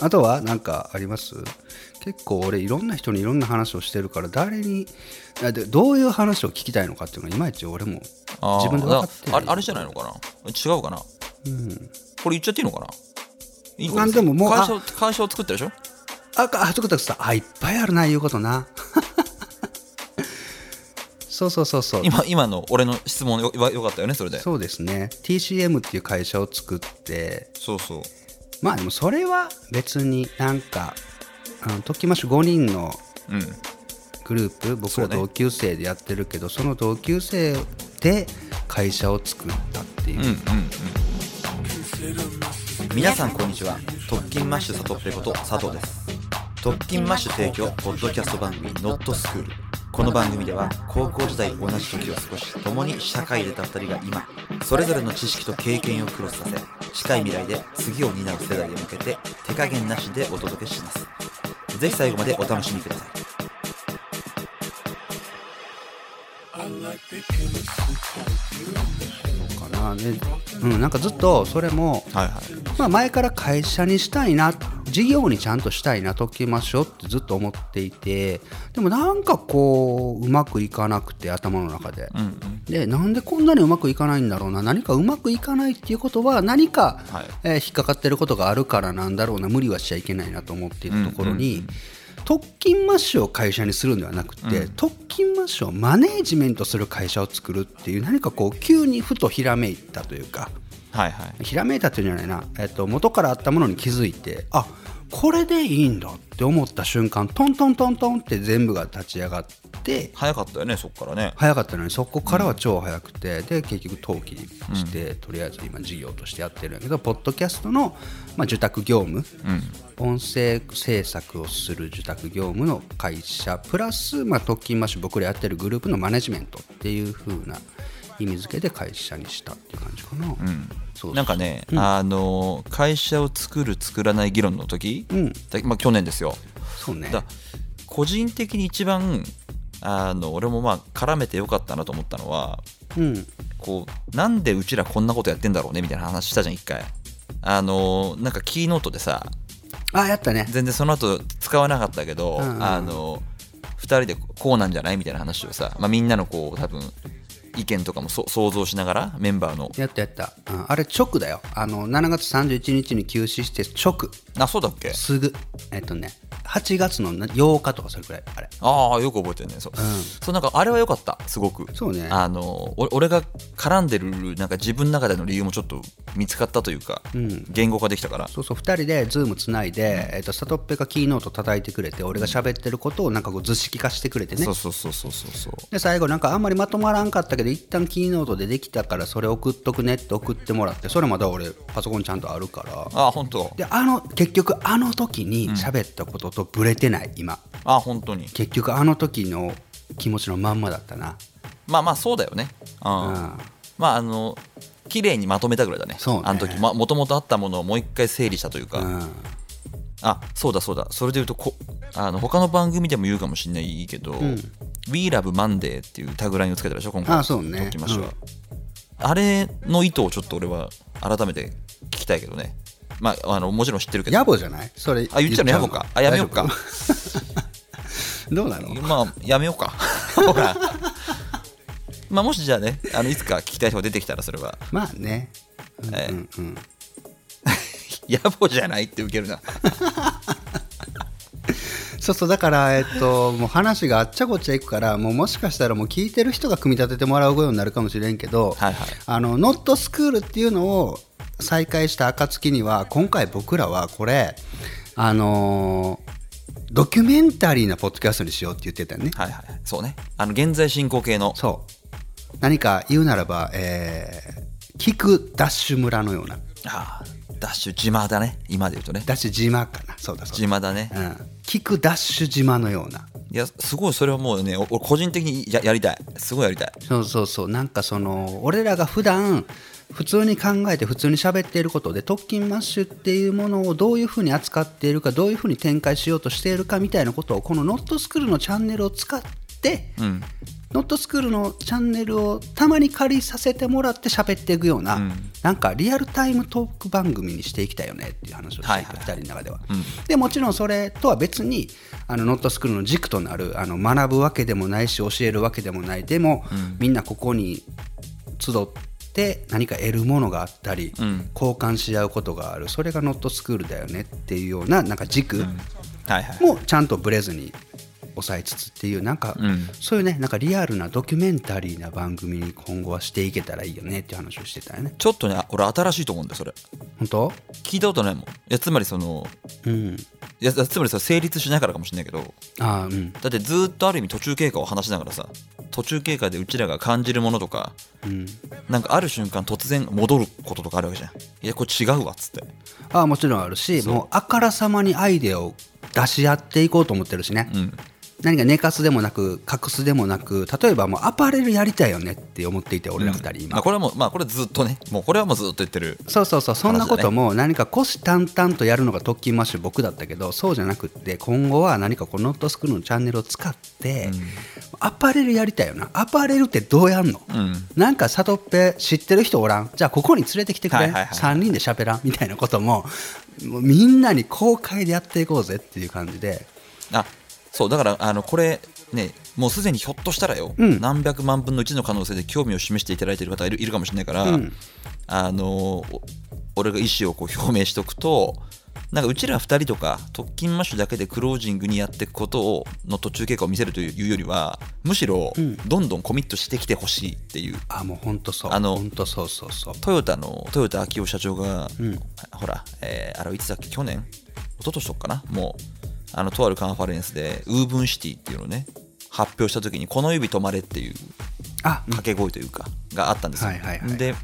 あとは何かあります？結構俺いろんな人にいろんな話をしてるから誰にどういう話を聞きたいのかっていうのがいまいち俺も自分で分かってない。だあれあれじゃないのかな？違うかな？これ言っちゃっていいのかな？いいのでももう会社を会社を作ってるでしょ？あかあそういうことさあいっぱいあるな言うことな。そうそうそうそう。今今の俺の質問よよかったよねそれで。そうですね。TCM っていう会社を作って。そうそうまあでもそれは別になんかあのときまし5人のうん。グループうね。ら同級生でやってるけどそ,、の同級生で会社を作ったっていう、うんうんうん。皆さんこんにちは。特勤マッシュサトッペこと佐藤です。特勤マッシュ提供ポッドキャスト番組ノットスクールこの番組では高校時代同じ時を過ごし共に社会で出た2人が今それぞれの知識と経験をクロスさせ近い未来で次を担う世代へ向けて手加減なしでお届けします。ぜひ最後までお楽しみください。かな。で、うん、なんかずっとそれも、はいはい。まあ、前から会社にしたいな事業にちゃんとしたいなときましょうってずっと思っていて。でもなんかこううまくいかなくて頭の中で、うんうんでなんでこんなにうまくいかないんだろうな。何かうまくいかないっていうことは何か、はい。えー引っかかってることがあるからなんだろうな。無理はしちゃいけないなと思っているところに、特勤マッシュを会社にするんではなくて、特勤マッシュをマネージメントする会社を作るっていう何かこう急にふとひらめいたというか。はいはい。ひらめいたっていうんじゃないな、えっと、元からあったものに気づいてあこれでいいんだって思った瞬間トントントントンって全部が立ち上がって早かったよねそっからね。早かったのにそこからは超早くて、で結局登記して、とりあえず今事業としてやってるんやけどポッドキャストの、まあ、受託業務、音声制作をする受託業務の会社プラス、まあ、特勤マッシュ僕らやってるグループのマネジメントっていう風な意味付けで会社にしたっていう感じかな、そうなんかね、あの会社を作る作らない議論の時、だまあ、去年ですよ。そうね。だ個人的に一番あの俺もまあ絡めてよかったなと思ったのはうん。こうなんでうちらこんなことやってんだろうねみたいな話したじゃん一回。あのなんかキーノートでさあやったね。全然その後使わなかったけど、うんうんあの2人でこうなんじゃない？みたいな話をさ、まあ、みんなのこう多分意見とかもそ想像しながらメンバーの。やったやった、うん、あれ直だよ。あの7月31日に休止して直。あそうだっけ？すぐ。えっとね8月の8日とかそれくらいあれ。ああよく覚えてるね。そう,、そうなんかあれは良かった。すごくそうね。あのお俺が絡んでるなんか自分の中での理由もちょっと見つかったというか、言語化できたから。そうそう2人でズームつないで、えっとサトッペがキーノート叩いてくれて俺が喋ってることをなんかこう図式化してくれてね。そうそうそうそうそうそう。で最後なんかあんまりまとまらんかったけど一旦キーノートでできたからそれ送っとくねって送ってもらってそれまだ俺パソコンちゃんとあるから。あ本当であの結局あの時に喋ったこととブレてない今。あ本当に。結局あの時の気持ちのまんまだったな。まあまあそうだよね。うん、うん。まああの綺麗にまとめたぐらいだね。そうね。あの時。もともとあったものをもう一回整理したというか、うん。あそうだそうだ。それで言うとこあの他の番組でも言うかもしれないけど「We Love Monday」っていうタグラインをつけたでしょ今回。あそうね。撮きましょう。あれの意図をちょっと俺は改めて聞きたいけどねまああのもちろん知ってるけど。野暮じゃない？それあ言っちゃうの野暮か。あやめようか。どうなの？まあやめようか。ほら。まあもしじゃあねあのいつか聞きたい人が出てきたらそれは。まあね。えーうんうん。野暮じゃないって受けるな。そうそうだから、えっと、もう話があっちゃこっちゃいくからもうもしかしたらもう聞いてる人が組み立ててもらうことになるかもしれんけど、はいはい。あのノットスクールっていうのを再開した暁には今回僕らはこれあのードキュメンタリーなポッドキャストにしようって言ってたよね。はいはいそうね。あの現在進行形の。そう。何か言うならば、えー、聞くダッシュ村のような。ああダッシュ島だね。今で言うとね。ダッシュ島かな。そうだそう島だね。だ、うん、聞くダッシュ島のような。いやすごいそれはもうねお俺個人的にややりたい。すごいやりたい。そうそうそう。なんかその俺らが普段普通に考えて普通に喋っていることで特勤マッシュっていうものをどういうふうに扱っているかどういうふうに展開しようとしているかみたいなことをこのノットスクールのチャンネルを使って、ノットスクールのチャンネルをたまに借りさせてもらって喋っていくような、なんかリアルタイムトーク番組にしていきたいよねっていう話をしていて、はいはい2人の中では、うんでもちろんそれとは別にあのノットスクールの軸となるあの学ぶわけでもないし教えるわけでもない。でも、みんなここに集って何か得るものがあったり、うん。交換し合うことがある。それがノットスクールだよねっていうようななんか軸もちゃんとブレずに抑えつつっていうなんか、うん。そういうねなんかリアルなドキュメンタリーな番組に今後はしていけたらいいよねっていう話をしてたよね。ちょっとね俺新しいと思うんだよそれ。本当？聞いたことないもん。いやつまりそのうん。いやつまりそれ成立しないからかもしれないけど。ああうん。だってずーっとある意味途中経過を話しながらさ途中経過でうちらが感じるものとかうん。なんかある瞬間突然戻ることとかあるわけじゃん。いやこれ違うわっつって。ああもちろんあるしもうあからさまにアイデアを出し合っていこうと思ってるしね、うん何か寝かすでもなく隠すでもなく例えばもうアパレルやりたいよねって思っていて俺ら二人今、まあ、これはもうまあこれずっとね。もうこれはもうずっと言ってる。そうそうそう。そんなことも何か虎視眈々とやるのが特勤マッシュ僕だったけどそうじゃなくって今後は何かこのノットスクールのチャンネルを使って、アパレルやりたいよな。アパレルってどうやんの、うん。なんかサトッペ知ってる人おらん？じゃあここに連れてきてくれ、はいはいはい3人で喋らん？みたいなことももうみんなに公開でやっていこうぜっていう感じで。あそうだからあのこれねもうすでにひょっとしたらよ、うん。何百万分の1の可能性で興味を示していただいている方いるいるかもしれないから、うん。あのお俺が意思をこう表明しておくとなんかうちら2人とか特勤マッシュだけでクロージングにやっていくことをの途中経過を見せるというよりはむしろうん。どんどんコミットしてきてほしいっていう。あもう本当そう。あの本当そうそうそう。トヨタの豊田章男社長が、うん。ほら、えーあれはいつだっけ？去年？一昨年とかかな？もうあのとあるカンファレンスでウーブンシティっていうのをね発表した時にこの指止まれっていうあ掛け声というか、があったんですよ、で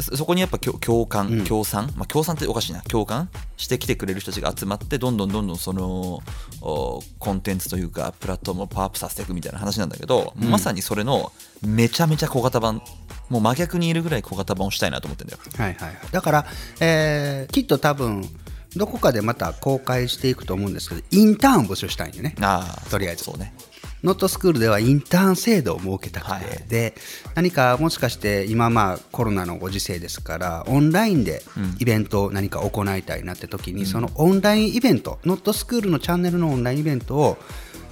そそこにやっぱ共共感、うん。共産、まあ、共産っておかしいな。共感？してきてくれる人たちが集まってどんどんどんどんそのおコンテンツというかプラットフォームをパワーアップさせていくみたいな話なんだけど、まさにそれのめちゃめちゃ小型版。もう真逆にいるぐらい小型版をしたいなと思ってるんだよ。はいはいはい、だから、えーきっと多分どこかでまた公開していくと思うんですけどインターン募集したいんよね。とりあえず。そうね。ノットスクールではインターン制度を設けたくて、はい。はいで何かもしかして今まあコロナのご時世ですからオンラインでイベントを何か行いたいなって時に、そのオンラインイベントノットスクールのチャンネルのオンラインイベントを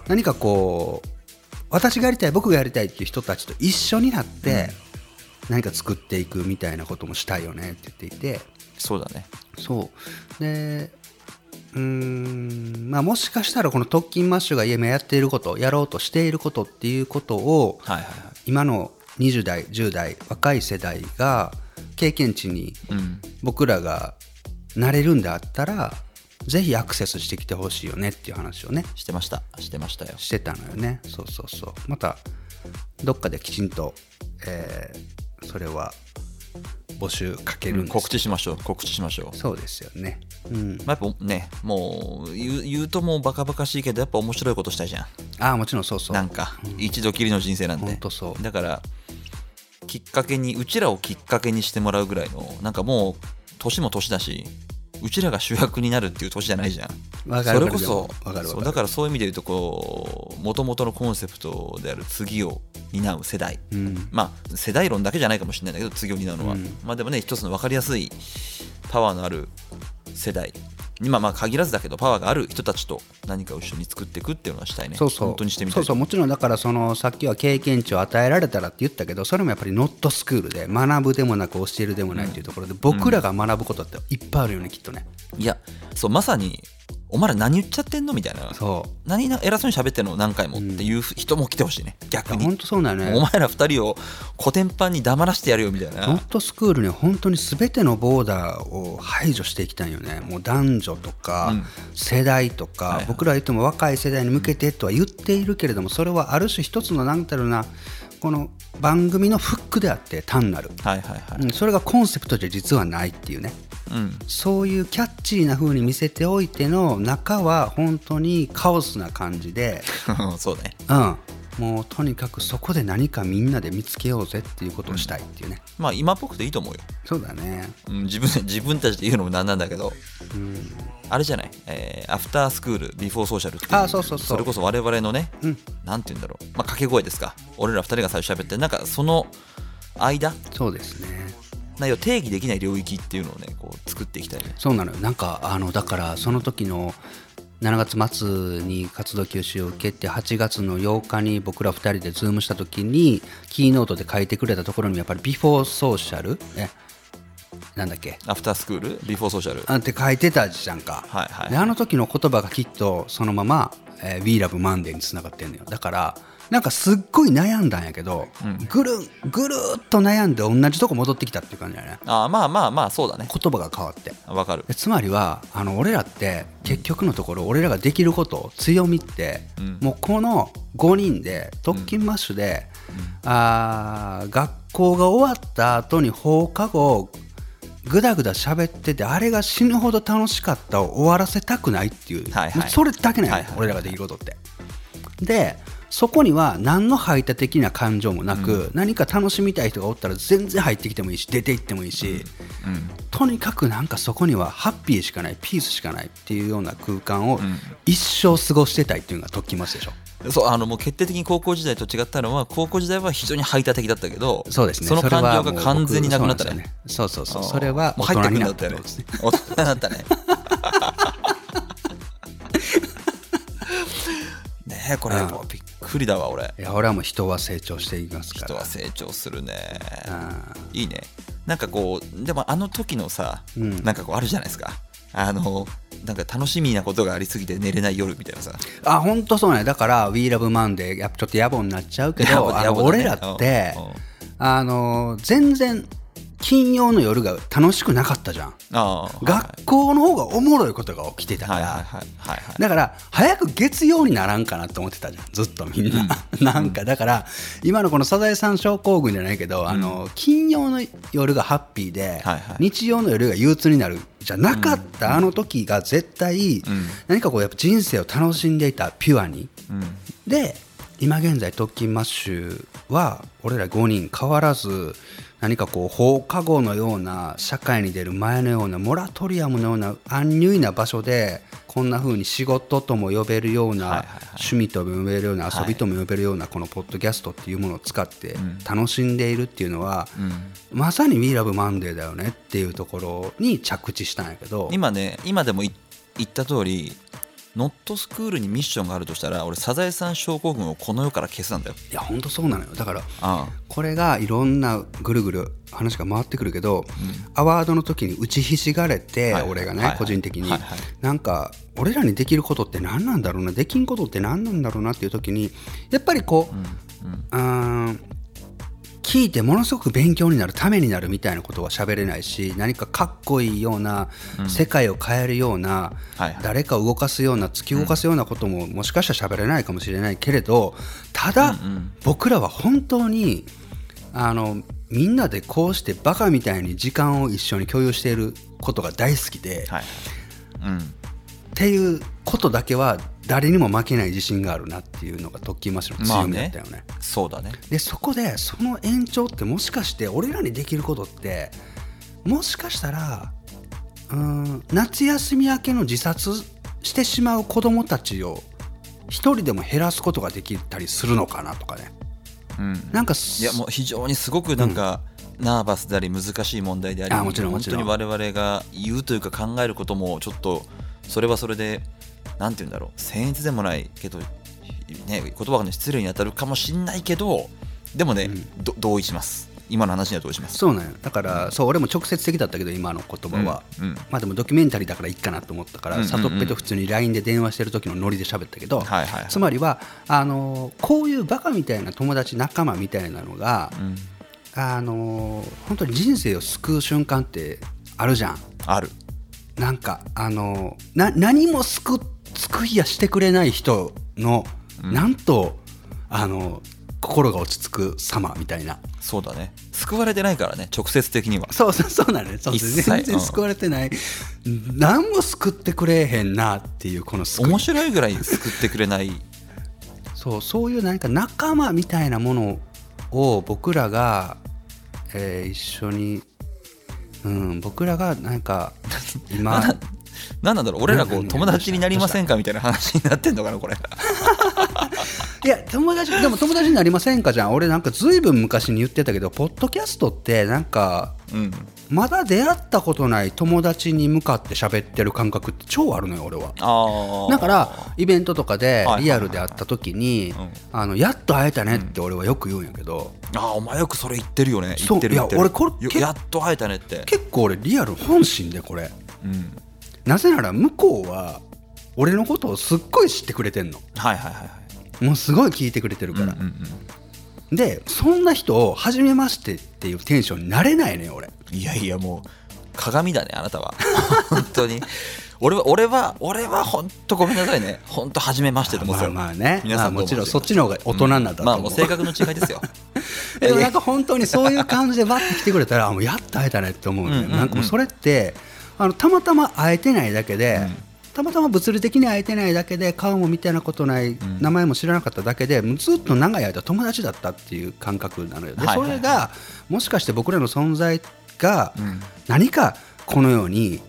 何かこう私がやりたい僕がやりたいっていう人たちと一緒になって何か作っていくみたいなこともしたいよねって言っていて。そうだね。そう。でうーんまあもしかしたらこの特勤マッシュが今やっていることやろうとしていることっていうことをはいはいはい。今の20代10代若い世代が経験値にうん。僕らがなれるんであったらぜひアクセスしてきてほしいよねっていう話をね。してました。してましたよ。してたのよね。そうそうそう。またどっかできちんと、えーそれは募集かけるんです、告知しましょう告知しましょう。そうですよね。うん。まあ、やっぱねもう言う言うともうバカバカしいけどやっぱ面白いことしたいじゃん。ああもちろんそうそう。なんか一度きりの人生なんほでんとそう。だからきっかけにうちらをきっかけにしてもらうぐらいのなんかもう年も年だしうちらが主役になるっていう年じゃないじゃん。わかるそれこそわかるわかる。そうだからそういう意味で言うとこう元々のコンセプトである次を担う世代。うん。まあ世代論だけじゃないかもしれないんだけど次を担うのは、うん。まあでもね一つの分かりやすいパワーのある世代。今まあ限らずだけどパワーがある人たちと何かを一緒に作っていくっていうのはしたいね。そうそう。本当にしてみたい。うそそう。もちろんだからそのさっきは経験値を与えられたらって言ったけどそれもやっぱりノットスクールで学ぶでもなく教えるでもないっていうところで僕らが学ぶことっていっぱいあるよねきっとね。いやそうまさにお前ら何言っちゃってんのみたいな。そう。何な偉そうに喋ってんの何回もっていう人も来てほしいね。逆に。本当そうだよ。ねお前ら二人をコテンパンに黙らせてやるよみたいな。ノットスクールには本当に全てのボーダーを排除していきたいよね。もう男女とかうん。世代とか、はいはい。僕らは言っても若い世代に向けてとは言っているけれどもそれはある種一つの何だろうなこの番組のフックであって単なる、はいはいはい。うんそれがコンセプトじゃ実はないっていうねうん。そういうキャッチーな風に見せておいての中は本当にカオスな感じで、そうね。うん、もうとにかくそこで何かみんなで見つけようぜっていうことをしたいっていうね、まあ今っぽくていいと思うよ。そうだね。うん自分自分たちで言うのもなんなんだけど。うん。あれじゃない、えー after school、before social っていう。あそうそうそう。それこそ我々のね、うん。なんて言うんだろう、まあ、掛け声ですか、俺ら二人が最初喋って、なんかその間、そうですね内容定義できない領域っていうのをねこう作っていきたいね。そうなのよ。なんかあのだからその時の7月末に活動休止を受けて8月の8日に僕ら2人で Zoom した時にキーノートで書いてくれたところにやっぱり before socialえなんだっけ。アフタースクールビフォーソーシャルあって書いてたじゃんか、はいはいであの時の言葉がきっとそのまま「えー、We Love Monday」につながってんのよ。だからなんかすっごい悩んだんやけど、ぐるぐるっと悩んで同じとこ戻ってきたっていう感じだよね。あーまあまあまあそうだね。言葉が変わって。わかる。でつまりはあの俺らって結局のところ俺らができること強みって、うん。もうこの5人で特勤マッシュで、あー学校が終わった後に放課後ぐだぐだ喋っててあれが死ぬほど楽しかったを終わらせたくないっていう、はいはい。それだけなんや、はいはい。俺らができることって。でそこには何の排他的な感情もなく、何か楽しみたい人がおったら全然入ってきてもいいし出て行ってもいいし、うん。とにかくなんかそこにはハッピーしかないピースしかないっていうような空間をん。一生過ごしてたいっていうのがとっきますでしょ。そうあのもう決定的に高校時代と違ったのは高校時代は非常に排他的だったけどそうですね。その感情が完全になくなったね。ね。そうそうそう。それはもう入ってく大人になんだったよね。大人になったね。ね。えこれやっぱびっくりだわ俺。いや俺はもう人は成長していきますから。人は成長するね。あいいね。なんかこうでもあの時のさ、うん。なんかこうあるじゃないですか。あのなんか楽しみなことがありすぎて寝れない夜みたいなさ。ーあ本当そうねだから「We Love Monday」やっぱちょっと野暮になっちゃうけ野どね。俺らってあの全然金曜の夜が楽しくなかったじゃん。学校の方がおもろいことが起きてたから、だから早く月曜にならんかなと思ってたじゃんずっとみんな、なんかだから今のこのサザエさん症候群じゃないけど、あの金曜の夜がハッピーで、はいはい。日曜の夜が憂鬱になるじゃなかった、あの時が絶対、何かこうやっぱ人生を楽しんでいたピュアに。うん。で今現在特勤マッシュは俺ら5人変わらず何かこう放課後のような社会に出る前のようなモラトリアムのような安入な場所でこんな風に仕事とも呼べるような、趣味とも呼べるような遊びとも呼べるようなこのポッドキャストっていうものを使って楽しんでいるっていうのは、まさに We Love Monday だよねっていうところに着地したんやけど。今ね今でもい言った通りノットスクールにミッションがあるとしたら俺サザエさん症候群をこの世から消すなんだよ。いや本当そうなのよ。だからあこれがいろんなぐるぐる話が回ってくるけど、アワードの時に打ちひしがれて、はい俺がね、はいはい。個人的に、はいはい。なんか俺らにできることって何なんだろうな？できんことって何なんだろうなっていう時にやっぱりこう,、うーん聞いてものすごく勉強になるためになるみたいなことは喋れないし何かかっこいいような、世界を変えるような、はいはい。誰かを動かすような突き動かすようなことも、もしかしたら喋れないかもしれないけれどただ、僕らは本当にあのみんなでこうしてバカみたいに時間を一緒に共有していることが大好きで、はい。うんっていうことだけは誰にも負けない自信があるなっていうのが特訓マッシュの強みだったよね。そうだね。でそこでその延長ってもしかして俺らにできることってもしかしたらうーん夏休み明けの自殺してしまう子どもたちを一人でも減らすことができたりするのかなとかね。うん。なんかいやもう非常にすごくなんか、ナーバスであり難しい問題でありあもちろんも本ちろん。当に我々が言うというか考えることもちょっとそれはそれでなんて言うんだろう。僭越でもないけど、ね、言葉が、ね、失礼に当たるかもしんないけどでもね、ど同意します。今の話には同意します。そうなんよだからそう俺も直接的だったけど今の言葉は、うん。うん。まあでもドキュメンタリーだからいいかなと思ったから、うんうんうん。サトッペと普通に LINE で電話してる時のノリで喋ったけど、はいはいはい。つまりはあのこういうバカみたいな友達仲間みたいなのが、うん。あの本当に人生を救う瞬間ってあるじゃん。あるなんかあのな何も救救いやしてくれない人の、なんとあの心が落ち着く様みたいな。そうだね。救われてないからね直接的には。そう そうそうなのね。そう全然救われてない、何も救ってくれへんなっていうこの面白いぐらい救ってくれない。そうそういう何か仲間みたいなものを僕らが、えー一緒に、うん、僕らがなんか 今何なんだろう俺らこ何う友達になりませんかみたいな話になってんのかなこれ。いや友達でも友達になりませんかじゃん。俺なんかずいぶん昔に言ってたけどポッドキャストってなんかうんまだ出会ったことない友達に向かって喋ってる感覚って超あるのよ俺は。だからイベントとかではいリアルで会った時にやっと会えたねって俺はよく言うんやけど。ああお前よくそれ言ってるよね。言ってる言ってる。いや俺これやっと会えたねって。結構俺リアル本心でこれ。うん。なぜなら向こうは俺のことをすっごい知ってくれてんの。はいはいはいはい。もうすごい聞いてくれてるから、うんうんでそんな人を初めましてっていうテンションになれないのよ俺。うんいやいやもう鏡だねあなたは。本当に。俺は俺は俺は本当ごめんなさいね。本当初めましてと思ってまあたまあね。皆さんまあもちろんそっちの方が大人なんだと思う、まあもう性格の違いですよ。でもなんか本当にそういう感じでバッて来てくれたらあもうやっと会えたねって思うね、うんうんうん。なんかもうそれってあのたまたま会えてないだけで、うん。たまたま物理的に会えてないだけで顔も見たなことない、ん。名前も知らなかっただけでずっと長い間友達だったっていう感覚なのよ。で、はいはいはい。それがもしかして僕らの存在がうん何かこのように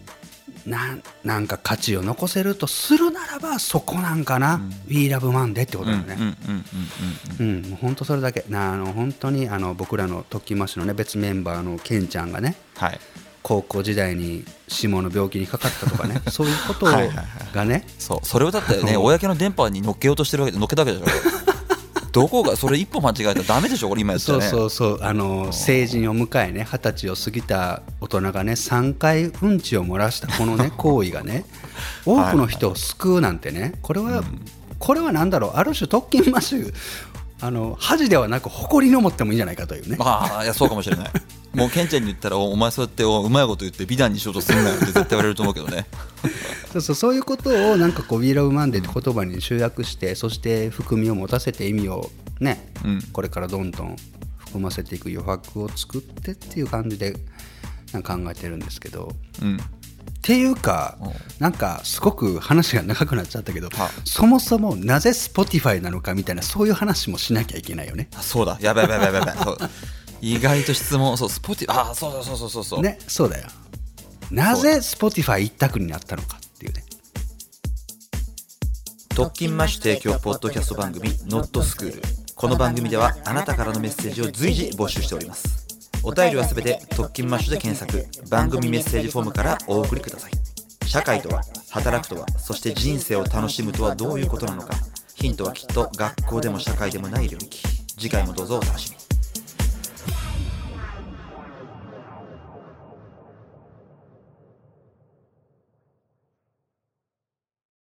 なんなんか価値を残せるとするならばそこなんかな、We Love Monday ってことだよね。うん本当それだけ。なあの本当にあの僕らの特訓マッシュの、ね、別メンバーのケンちゃんがねはい。高校時代に下の病気にかかったとかね そういうことはいはいそうそれをだってね公の電波に乗っけようとしてるわけで乗っけたわけでしょどこがそれ一歩間違えたらダメでしょこれ今やったそうらね。そうそうあの成人を迎えね二十歳を過ぎた大人がね3回うんちを漏らしたこのね 行為がね多くの人を救うなんてねこれは、これは何だろうある種特訓マッシュあの恥ではなく誇りに思ってもいいんじゃないかというね。まあいやそうかもしれないもうケンちゃんに言ったらおお前そうやっておうまいこと言って美談にしようとするなよって 絶対言われると思うけどね。そうそうそういうことをなんかこう「We Love Monday」って言葉に集約してそして含みを持たせて意味をね、うん。これからどんどん含ませていく余白を作ってっていう感じでなんか考えてるんですけど。うん。っていうかうんなんかすごく話が長くなっちゃったけどはそもそもなぜ Spotify なのかみたいなそういう話もしなきゃいけないよね。あそうだ。やばいやばいやばいやばい意外と質問そうスポティあそうそうそうそうそう。ねそうだよ。なぜ Spotify 一択になったのかっていうね。特勤マッシュ提供ポッドキャスト番組「ノットスクールこの番組ではあなたからのメッセージを随時募集しております。お便りはすべて特勤マッシュで検索。番組メッセージフォームからお送りください。社会とは働くとはそして人生を楽しむとはどういうことなのか。ヒントはきっと学校でも社会でもない領域。次回もどうぞお楽しみに